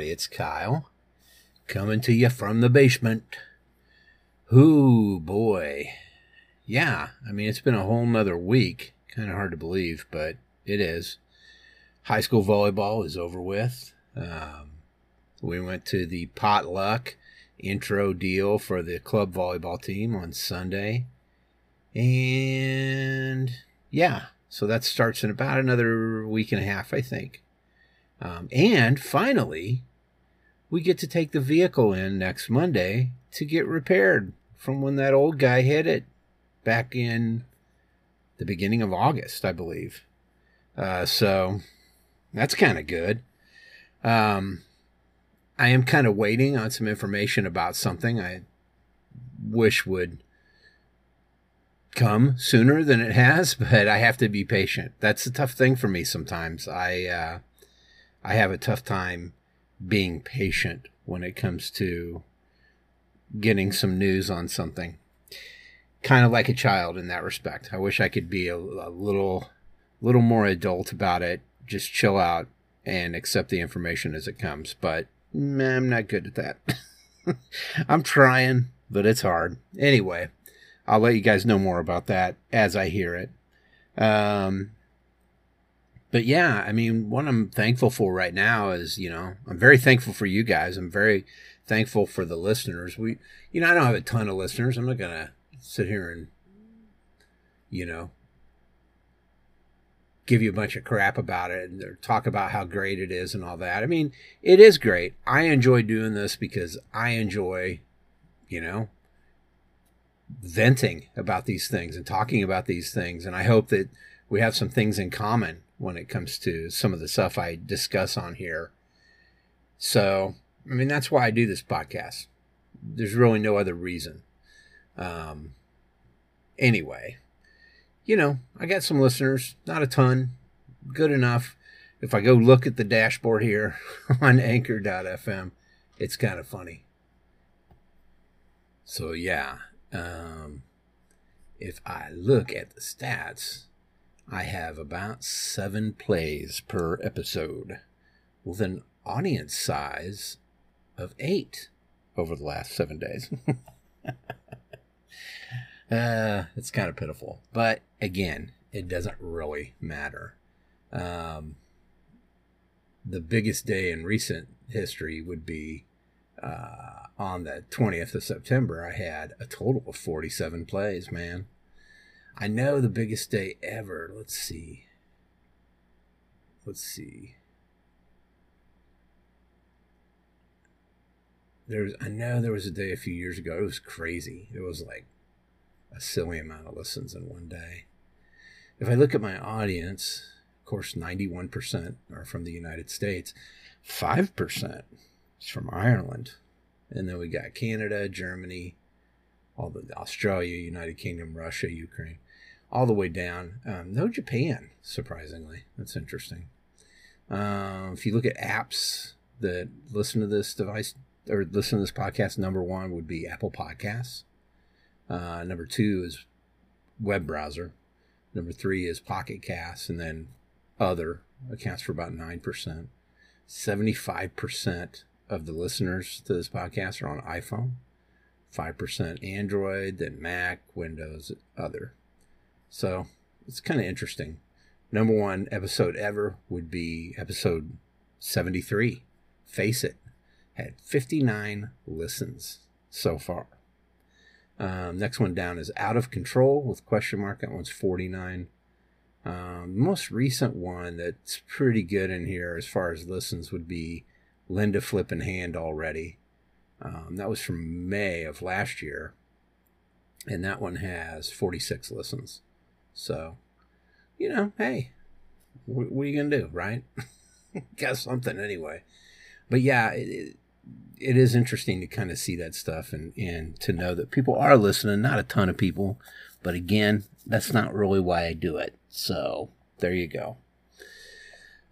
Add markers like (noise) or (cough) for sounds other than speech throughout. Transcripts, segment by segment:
Everybody, it's Kyle coming to you from the basement. Whoo boy. Yeah, I mean it's been a whole nother week. Kind of hard to believe, but it is. High school volleyball is over with. Um, we went to the potluck intro deal for the club volleyball team on Sunday. And yeah, so that starts in about another week and a half, I think. Um, and finally, we get to take the vehicle in next Monday to get repaired from when that old guy hit it back in the beginning of August, I believe. Uh, so that's kind of good. Um, I am kind of waiting on some information about something I wish would come sooner than it has, (laughs) but I have to be patient. That's a tough thing for me sometimes. I, uh, I have a tough time being patient when it comes to getting some news on something. Kind of like a child in that respect. I wish I could be a, a little, little more adult about it. Just chill out and accept the information as it comes. But I'm not good at that. (laughs) I'm trying, but it's hard. Anyway, I'll let you guys know more about that as I hear it. Um, but yeah, I mean, what I'm thankful for right now is, you know, I'm very thankful for you guys. I'm very thankful for the listeners. We, you know, I don't have a ton of listeners. I'm not going to sit here and, you know, give you a bunch of crap about it and talk about how great it is and all that. I mean, it is great. I enjoy doing this because I enjoy, you know, venting about these things and talking about these things. And I hope that we have some things in common when it comes to some of the stuff I discuss on here. So, I mean, that's why I do this podcast. There's really no other reason. Um, anyway, you know, I got some listeners, not a ton, good enough. If I go look at the dashboard here (laughs) on anchor.fm, it's kind of funny. So, yeah, um, if I look at the stats, I have about seven plays per episode with an audience size of eight over the last seven days. (laughs) uh, it's kind of pitiful. But again, it doesn't really matter. Um, the biggest day in recent history would be uh, on the 20th of September. I had a total of 47 plays, man. I know the biggest day ever. Let's see. Let's see. There's I know there was a day a few years ago. It was crazy. It was like a silly amount of listens in one day. If I look at my audience, of course, 91% are from the United States, 5% is from Ireland. And then we got Canada, Germany, all the Australia, United Kingdom, Russia, Ukraine all the way down. Um, no Japan, surprisingly. That's interesting. Uh, if you look at apps that listen to this device or listen to this podcast, number one would be Apple Podcasts. Uh, number two is web browser. Number three is Pocket Casts, and then other accounts for about nine percent. Seventy-five percent of the listeners to this podcast are on iPhone. Five percent Android, then Mac, Windows, other. So it's kind of interesting. Number one episode ever would be episode 73. Face it. Had 59 listens so far. Um, next one down is Out of Control with question mark. That one's 49. Um, most recent one that's pretty good in here as far as listens would be Linda Flippin' Hand already. Um, that was from May of last year. And that one has 46 listens. So, you know, hey, what, what are you to do, right? (laughs) Got something anyway. But yeah, it, it is interesting to kind of see that stuff and, and to know that people are listening, not a ton of people. But again, that's not really why I do it. So there you go.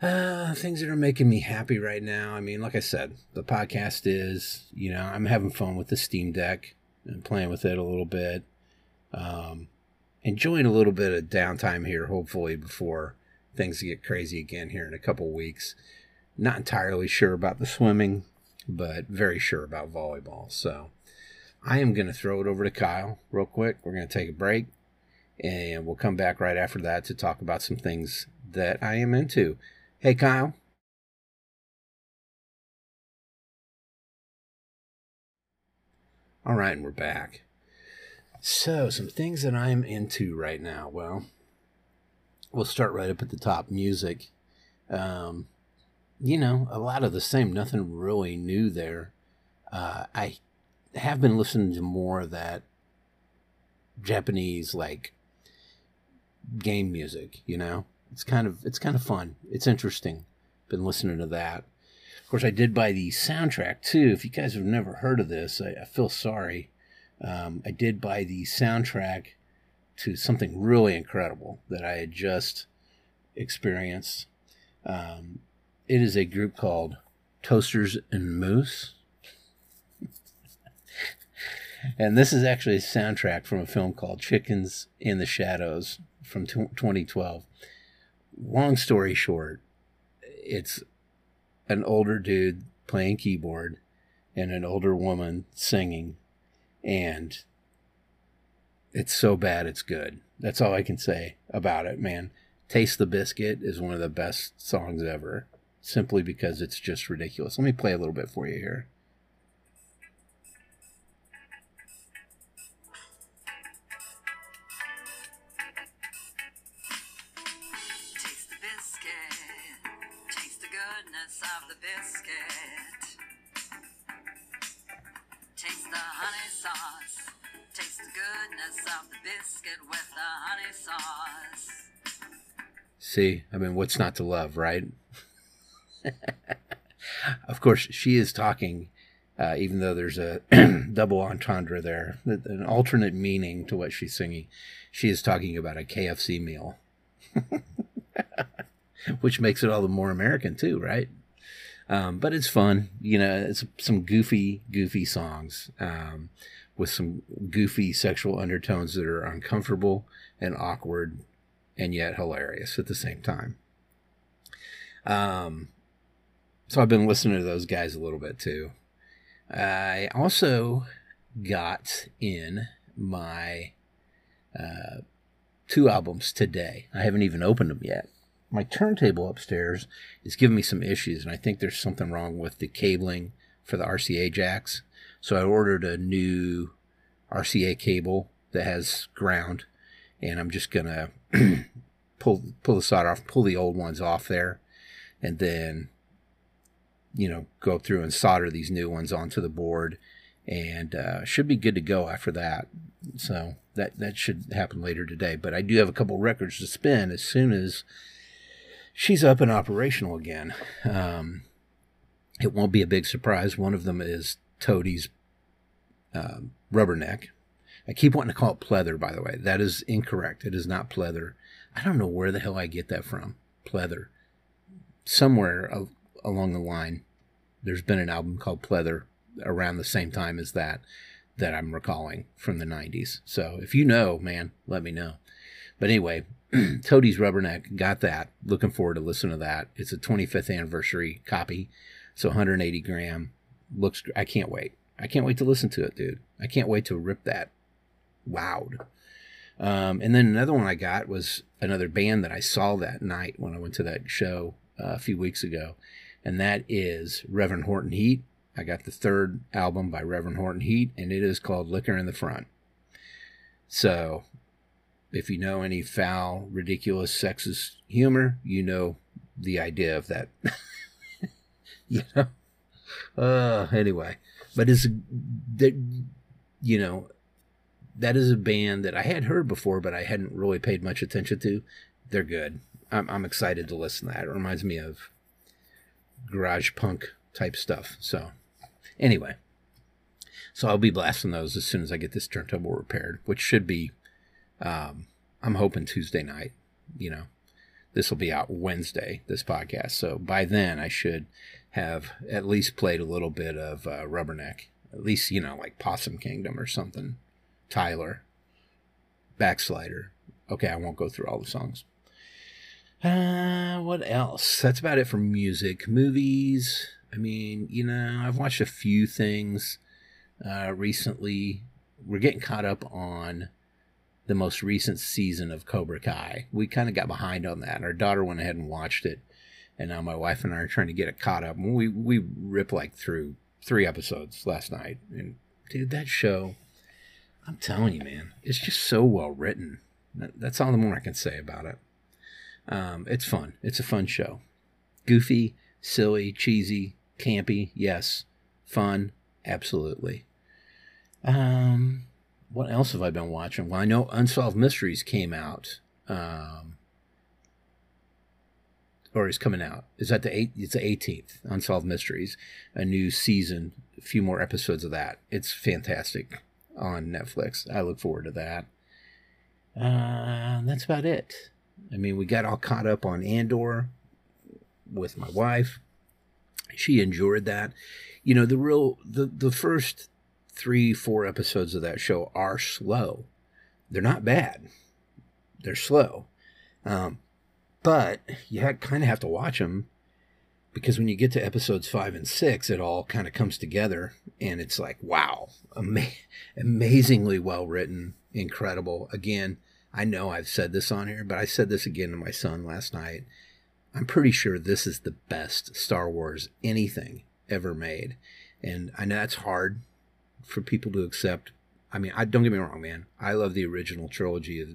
Uh, things that are making me happy right now. I mean, like I said, the podcast is, you know, I'm having fun with the Steam Deck and playing with it a little bit. Um, enjoying a little bit of downtime here, hopefully, before things get crazy again here in a couple weeks. Not entirely sure about the swimming, but very sure about volleyball. So I am going to throw it over to Kyle real quick. We're going to take a break and we'll come back right after that to talk about some things that I am into. Hey, Kyle. All right, and we're back. So, some things that I'm into right now. Well, we'll start right up at the top music. Um, you know, a lot of the same, nothing really new there. Uh, I have been listening to more of that Japanese like game music, you know. It's kind of it's kind of fun. It's interesting. Been listening to that. Of course, I did buy the soundtrack too. If you guys have never heard of this, I, I feel sorry. Um, I did buy the soundtrack to something really incredible that I had just experienced. Um, it is a group called Toasters and Moose. (laughs) and this is actually a soundtrack from a film called Chickens in the Shadows from t- 2012. Long story short, it's an older dude playing keyboard and an older woman singing and it's so bad it's good. That's all I can say about it, man. Taste the Biscuit is one of the best songs ever, simply because it's just ridiculous. Let me play a little bit for you here. Of the biscuit. Taste the honey sauce. Taste the goodness of the biscuit with the honey sauce. See, I mean, what's not to love, right? (laughs) of course, she is talking, uh, even though there's a (clears throat) double entendre there, an alternate meaning to what she's singing. She is talking about a KFC meal, (laughs) which makes it all the more American, too, right? Um, but it's fun. You know, it's some goofy, goofy songs um, with some goofy sexual undertones that are uncomfortable and awkward and yet hilarious at the same time. Um, so I've been listening to those guys a little bit too. I also got in my uh, two albums today. I haven't even opened them yet. My turntable upstairs is giving me some issues, and I think there's something wrong with the cabling for the RCA jacks. So I ordered a new RCA cable that has ground, and I'm just gonna (clears throat) pull pull the solder off, pull the old ones off there, and then you know go through and solder these new ones onto the board, and uh, should be good to go after that. So that that should happen later today. But I do have a couple records to spin as soon as she's up and operational again. Um, it won't be a big surprise. One of them is Toadies um, Rubberneck. I keep wanting to call it pleather, by the way. That is incorrect. It is not pleather. I don't know where the hell I get that from. Pleather. Somewhere al- along the line, there's been an album called Pleather around the same time as that that I'm recalling from the 90s. So if you know, man, let me know. But anyway, (clears throat) Toadies Rubberneck got that. Looking forward to listening to that. It's a 25th anniversary copy, so 180 gram. Looks. I can't wait. I can't wait to listen to it, dude. I can't wait to rip that loud. Um, and then another one I got was another band that I saw that night when I went to that show uh, a few weeks ago, and that is Reverend Horton Heat. I got the third album by Reverend Horton Heat, and it is called Liquor in the Front. So, if you know any foul, ridiculous, sexist humor, you know the idea of that. (laughs) you know. Uh, anyway, but it's that you know that is a band that I had heard before, but I hadn't really paid much attention to. They're good. I'm, I'm excited to listen to that. It reminds me of garage punk type stuff. So, anyway, so I'll be blasting those as soon as I get this turntable repaired, which should be, um, I'm hoping Tuesday night. You know, this will be out Wednesday, this podcast. So by then, I should have at least played a little bit of uh, Rubberneck, at least, you know, like Possum Kingdom or something. Tyler, Backslider. Okay, I won't go through all the songs. Uh, what else? That's about it for music. Movies. I mean, you know, I've watched a few things uh, recently. We're getting caught up on the most recent season of Cobra Kai. We kind of got behind on that. Our daughter went ahead and watched it, and now my wife and I are trying to get it caught up. And we we rip like through three episodes last night, and dude, that show. I'm telling you, man, it's just so well written. That's all the more I can say about it. Um, it's fun. It's a fun show. Goofy, silly, cheesy, campy, yes. Fun, absolutely. Um, what else have I been watching? Well, I know Unsolved Mysteries came out, um, or is coming out. Is that the eight? It's the 18th. Unsolved Mysteries, a new season, a few more episodes of that. It's fantastic on Netflix. I look forward to that. Uh, that's about it. I mean, we got all caught up on Andor with my wife. She enjoyed that. You know, the real the the first three four episodes of that show are slow. They're not bad. They're slow, um, but you kind of have to watch them because when you get to episodes five and six, it all kind of comes together, and it's like wow, ama- amazingly well written, incredible. Again, I know I've said this on here, but I said this again to my son last night. I'm pretty sure this is the best Star Wars anything ever made. And I know that's hard for people to accept. I mean, I don't get me wrong, man. I love the original trilogy of,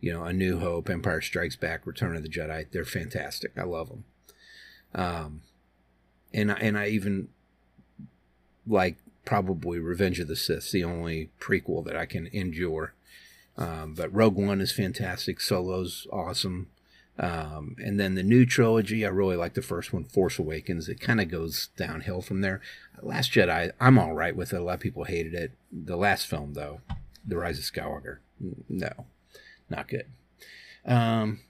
you know, A New Hope, Empire Strikes Back, Return of the Jedi. They're fantastic. I love them. Um, and I, and I even like probably Revenge of the Sith, the only prequel that I can endure. Um, but Rogue One is fantastic. Solo's awesome. Um, and then the new trilogy, I really like the first one, Force Awakens. It kind of goes downhill from there. Last Jedi, I'm all right with it. A lot of people hated it. The last film, though, The Rise of Skywalker, no, not good. Um,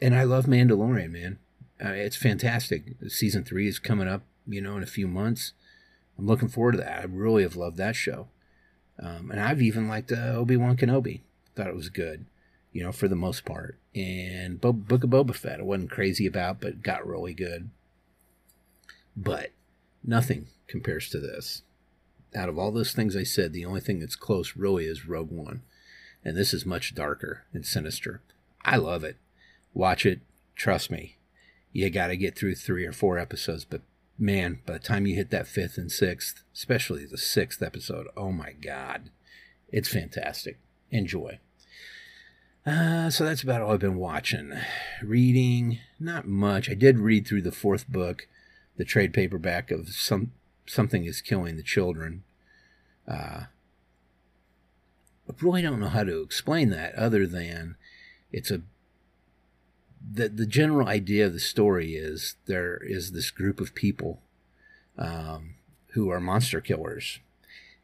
and I love Mandalorian, man. Uh, it's fantastic. Season three is coming up, you know, in a few months. I'm looking forward to that. I really have loved that show. Um, and I've even liked uh, Obi Wan Kenobi. Thought it was good, you know, for the most part. And Bo- Book of Boba Fett, I wasn't crazy about, but got really good. But nothing compares to this. Out of all those things I said, the only thing that's close really is Rogue One. And this is much darker and sinister. I love it. Watch it. Trust me. You got to get through three or four episodes, but man, by the time you hit that fifth and sixth, especially the sixth episode, oh my God, it's fantastic. Enjoy. Uh, so that's about all I've been watching. Reading, not much. I did read through the fourth book, the trade paperback of some something is killing the children. Uh, I really don't know how to explain that other than it's a the the general idea of the story is there is this group of people um, who are monster killers,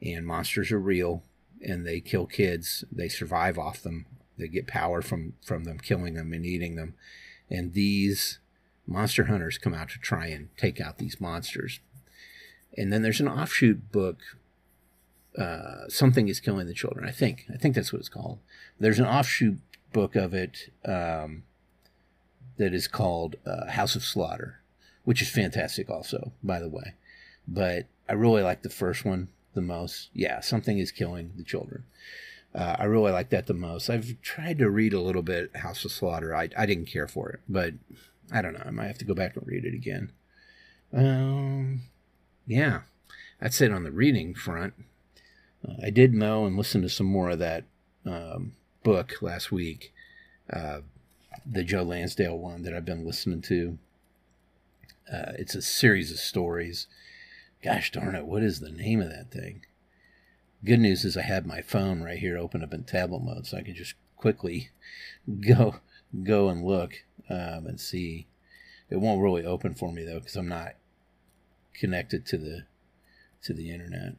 and monsters are real, and they kill kids. They survive off them. They get power from from them killing them and eating them, and these monster hunters come out to try and take out these monsters. And then there's an offshoot book. Uh, something is killing the children. I think. I think that's what it's called. There's an offshoot book of it. Um, that is called uh, House of Slaughter, which is fantastic, also, by the way. But I really like the first one the most. Yeah, something is killing the children. Uh, I really like that the most. I've tried to read a little bit House of Slaughter. I, I didn't care for it, but I don't know. I might have to go back and read it again. Um, yeah, that's it on the reading front. Uh, I did mow and listen to some more of that um, book last week. Uh, the Joe Lansdale one that I've been listening to. Uh, it's a series of stories. Gosh darn it, what is the name of that thing? Good news is I have my phone right here open up in tablet mode, so I can just quickly (laughs) go go and look um, and see. It won't really open for me though because I'm not connected to the to the internet.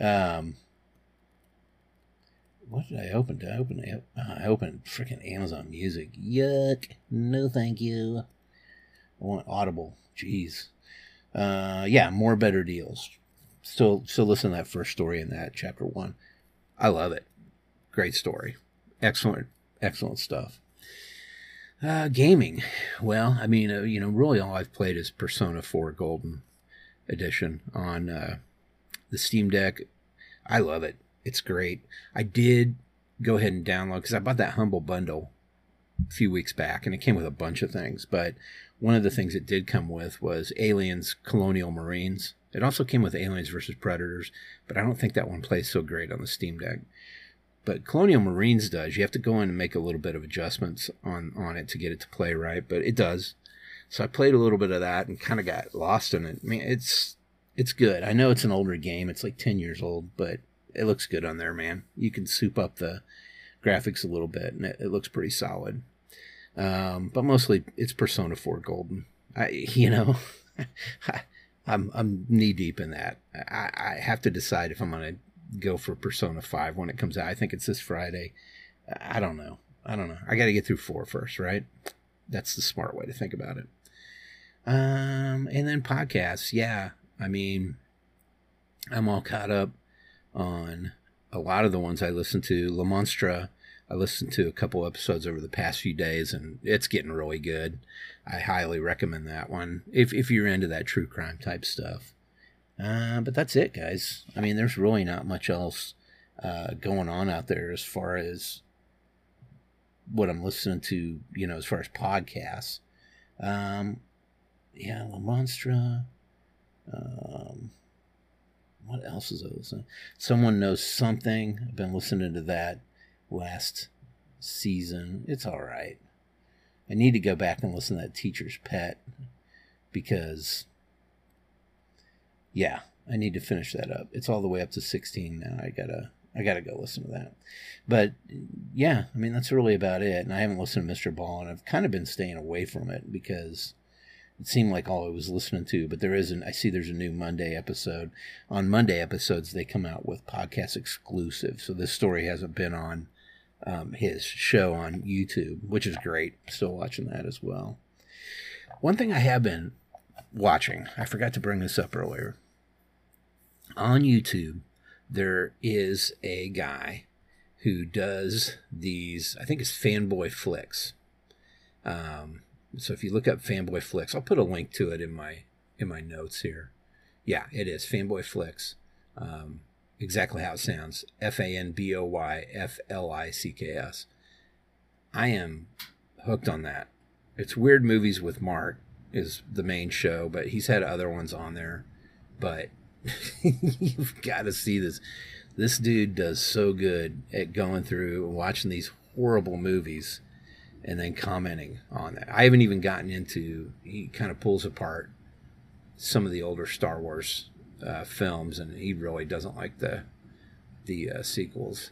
Um, what did I open? Did I open? it? I opened freaking Amazon Music. Yuck! No, thank you. I want Audible. Jeez. Uh, yeah, more better deals. Still, still listen to that first story in that chapter one. I love it. Great story. Excellent, excellent stuff. Uh, gaming. Well, I mean, uh, you know, really all I've played is Persona 4 Golden Edition on uh, the Steam Deck. I love it. It's great. I did go ahead and download because I bought that Humble Bundle a few weeks back and it came with a bunch of things. But one of the things it did come with was Aliens Colonial Marines. It also came with Aliens versus Predators, but I don't think that one plays so great on the Steam Deck but Colonial Marines does. You have to go in and make a little bit of adjustments on on it to get it to play right, but it does. So I played a little bit of that and kind of got lost in it. I mean, it's it's good. I know it's an older game. It's like 10 years old, but it looks good on there, man. You can soup up the graphics a little bit and it, it looks pretty solid. Um, but mostly it's Persona 4 Golden. I (laughs) you know, (laughs) I'm I'm knee deep in that. I, I have to decide if I'm going to go for Persona 5 when it comes out. I think it's this Friday. I don't know. I don't know. I got to get through four first, right? That's the smart way to think about it. Um, and then podcasts. Yeah. I mean, I'm all caught up on a lot of the ones I listen to. La Monstra, I listened to a couple episodes over the past few days, and it's getting really good. I highly recommend that one if if you're into that true crime type stuff. Uh, but that's it, guys. I mean, there's really not much else uh, going on out there as far as what I'm listening to, you know, as far as podcasts. Um, yeah, La Monstra. Um, what else is I listening? Someone knows something. I've been listening to that last season. It's all right. I need to go back and listen to that Teacher's Pet because yeah, I need to finish that up. It's all the way up to 16 now. I gotta I gotta go listen to that. But yeah, I mean that's really about it. And I haven't listened to MrBallen, and I've kind of been staying away from it because it seemed like all I was listening to. But there isn't. I see there's a new Monday episode. On Monday episodes, they come out with podcast exclusive. So this story hasn't been on um, his show on YouTube, which is great. Still watching that as well. One thing I have been watching, I forgot to bring this up earlier on YouTube, there is a guy who does these, I think it's fanboy flicks. Um, so if you look up fanboy flicks, I'll put a link to it in my in my notes here. Yeah, it is fanboy flicks. Um, exactly how it sounds: F A N B O Y F L I C K S. I am hooked on that. It's weird movies with Mark is the main show, but he's had other ones on there. But (laughs) You've got to see this. This dude does so good at going through and watching these horrible movies and then commenting on that. I haven't even gotten into, he kind of pulls apart some of the older Star Wars uh, films, and he really doesn't like the the uh, sequels.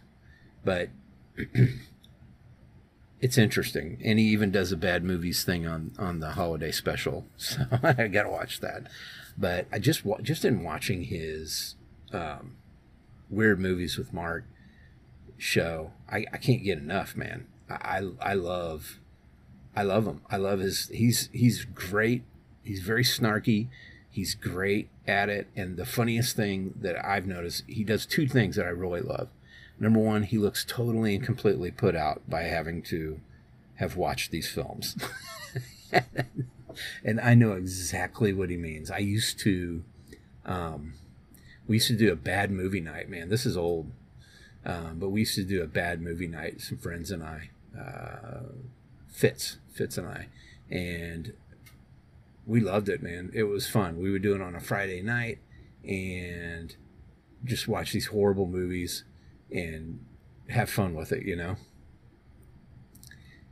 But (clears throat) it's interesting, and he even does a bad movies thing on on the holiday special. (laughs) So I gotta watch that. But I just just in watching his um, weird movies with Mark show, I, I can't get enough, man. I, I love I love him. I love his he's he's great. He's very snarky. He's great at it. And the funniest thing that I've noticed, he does two things that I really love. Number one, he looks totally and completely put out by having to have watched these films. (laughs) and I know exactly what he means. I used to, um, we used to do a bad movie night. Man, this is old, um, but we used to do a bad movie night. Some friends and I, uh, Fitz, Fitz and I, and we loved it. Man, it was fun. We would do it on a Friday night and just watch these horrible movies and have fun with it. You know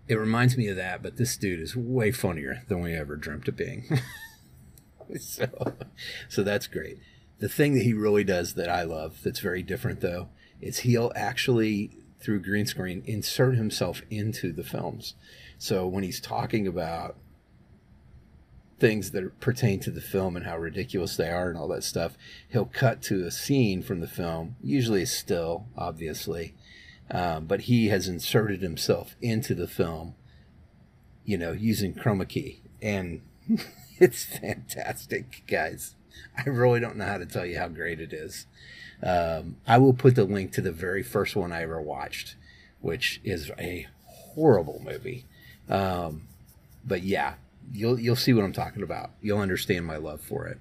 it reminds me of that, but this dude is way funnier than we ever dreamt of being. (laughs) so, so that's great. The thing that he really does that I love, that's very different though, is he'll actually through green screen insert himself into the films. So when he's talking about things that pertain to the film and how ridiculous they are and all that stuff, he'll cut to a scene from the film, usually still, obviously, um, but he has inserted himself into the film, you know, using chroma key, and (laughs) it's fantastic, guys. I really don't know how to tell you how great it is. Um, I will put the link to the very first one I ever watched, which is a horrible movie. Um, but yeah, you'll you'll see what I'm talking about. You'll understand my love for it.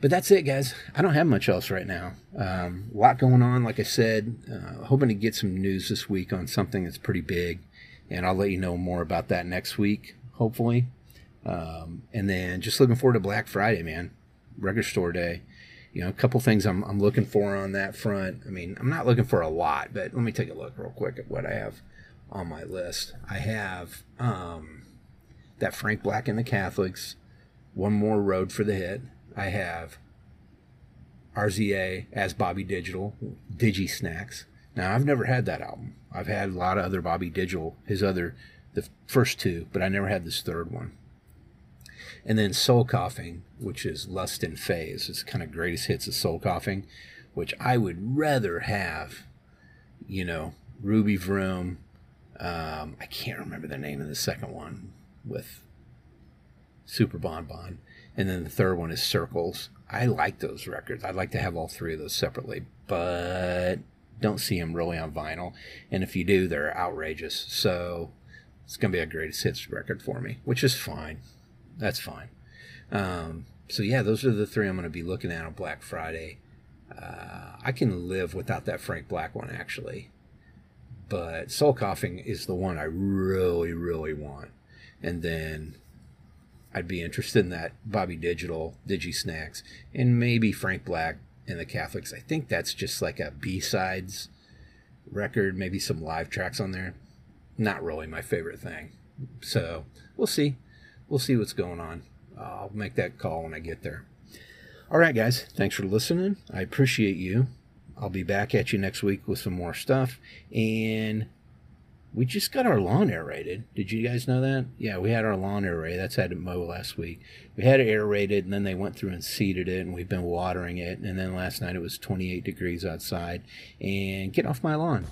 But that's it, guys. I don't have much else right now. Um, a lot going on, like I said. Uh, hoping to get some news this week on something that's pretty big, and I'll let you know more about that next week, hopefully. Um, and then just looking forward to Black Friday, man. Record store day. You know, a couple things I'm, I'm looking for on that front. I mean, I'm not looking for a lot, but let me take a look real quick at what I have on my list. I have um, that Frank Black and the Catholics, One More Road for the Hit. I have RZA as Bobby Digital, Digi Snacks. Now, I've never had that album. I've had a lot of other Bobby Digital, his other, the first two, but I never had this third one. And then Soul Coughing, which is Lust in Phaze. It's kind of greatest hits of Soul Coughing, which I would rather have, you know, Ruby Vroom. Um, I can't remember the name of the second one with Super Bon Bon. And then the third one is Circles. I like those records. I'd like to have all three of those separately, but don't see them really on vinyl. And if you do, they're outrageous. So it's going to be a greatest hits record for me, which is fine. That's fine. Um, so yeah, those are the three I'm going to be looking at on Black Friday. Uh, I can live without that Frank Black one actually, but Soul Coughing is the one I really, really want. And then I'd be interested in that Bobby Digital, Digi Snacks, and maybe Frank Black and the Catholics. I think that's just like a B sides record, maybe some live tracks on there. Not really my favorite thing. So we'll see. We'll see what's going on. I'll make that call when I get there. All right, guys. Thanks for listening. I appreciate you. I'll be back at you next week with some more stuff. And we just got our lawn aerated. Did you guys know that? Yeah, we had our lawn aerated. That's had to mow last week. We had it aerated, and then they went through and seeded it, and we've been watering it. And then last night it was 28 degrees outside. And get off my lawn.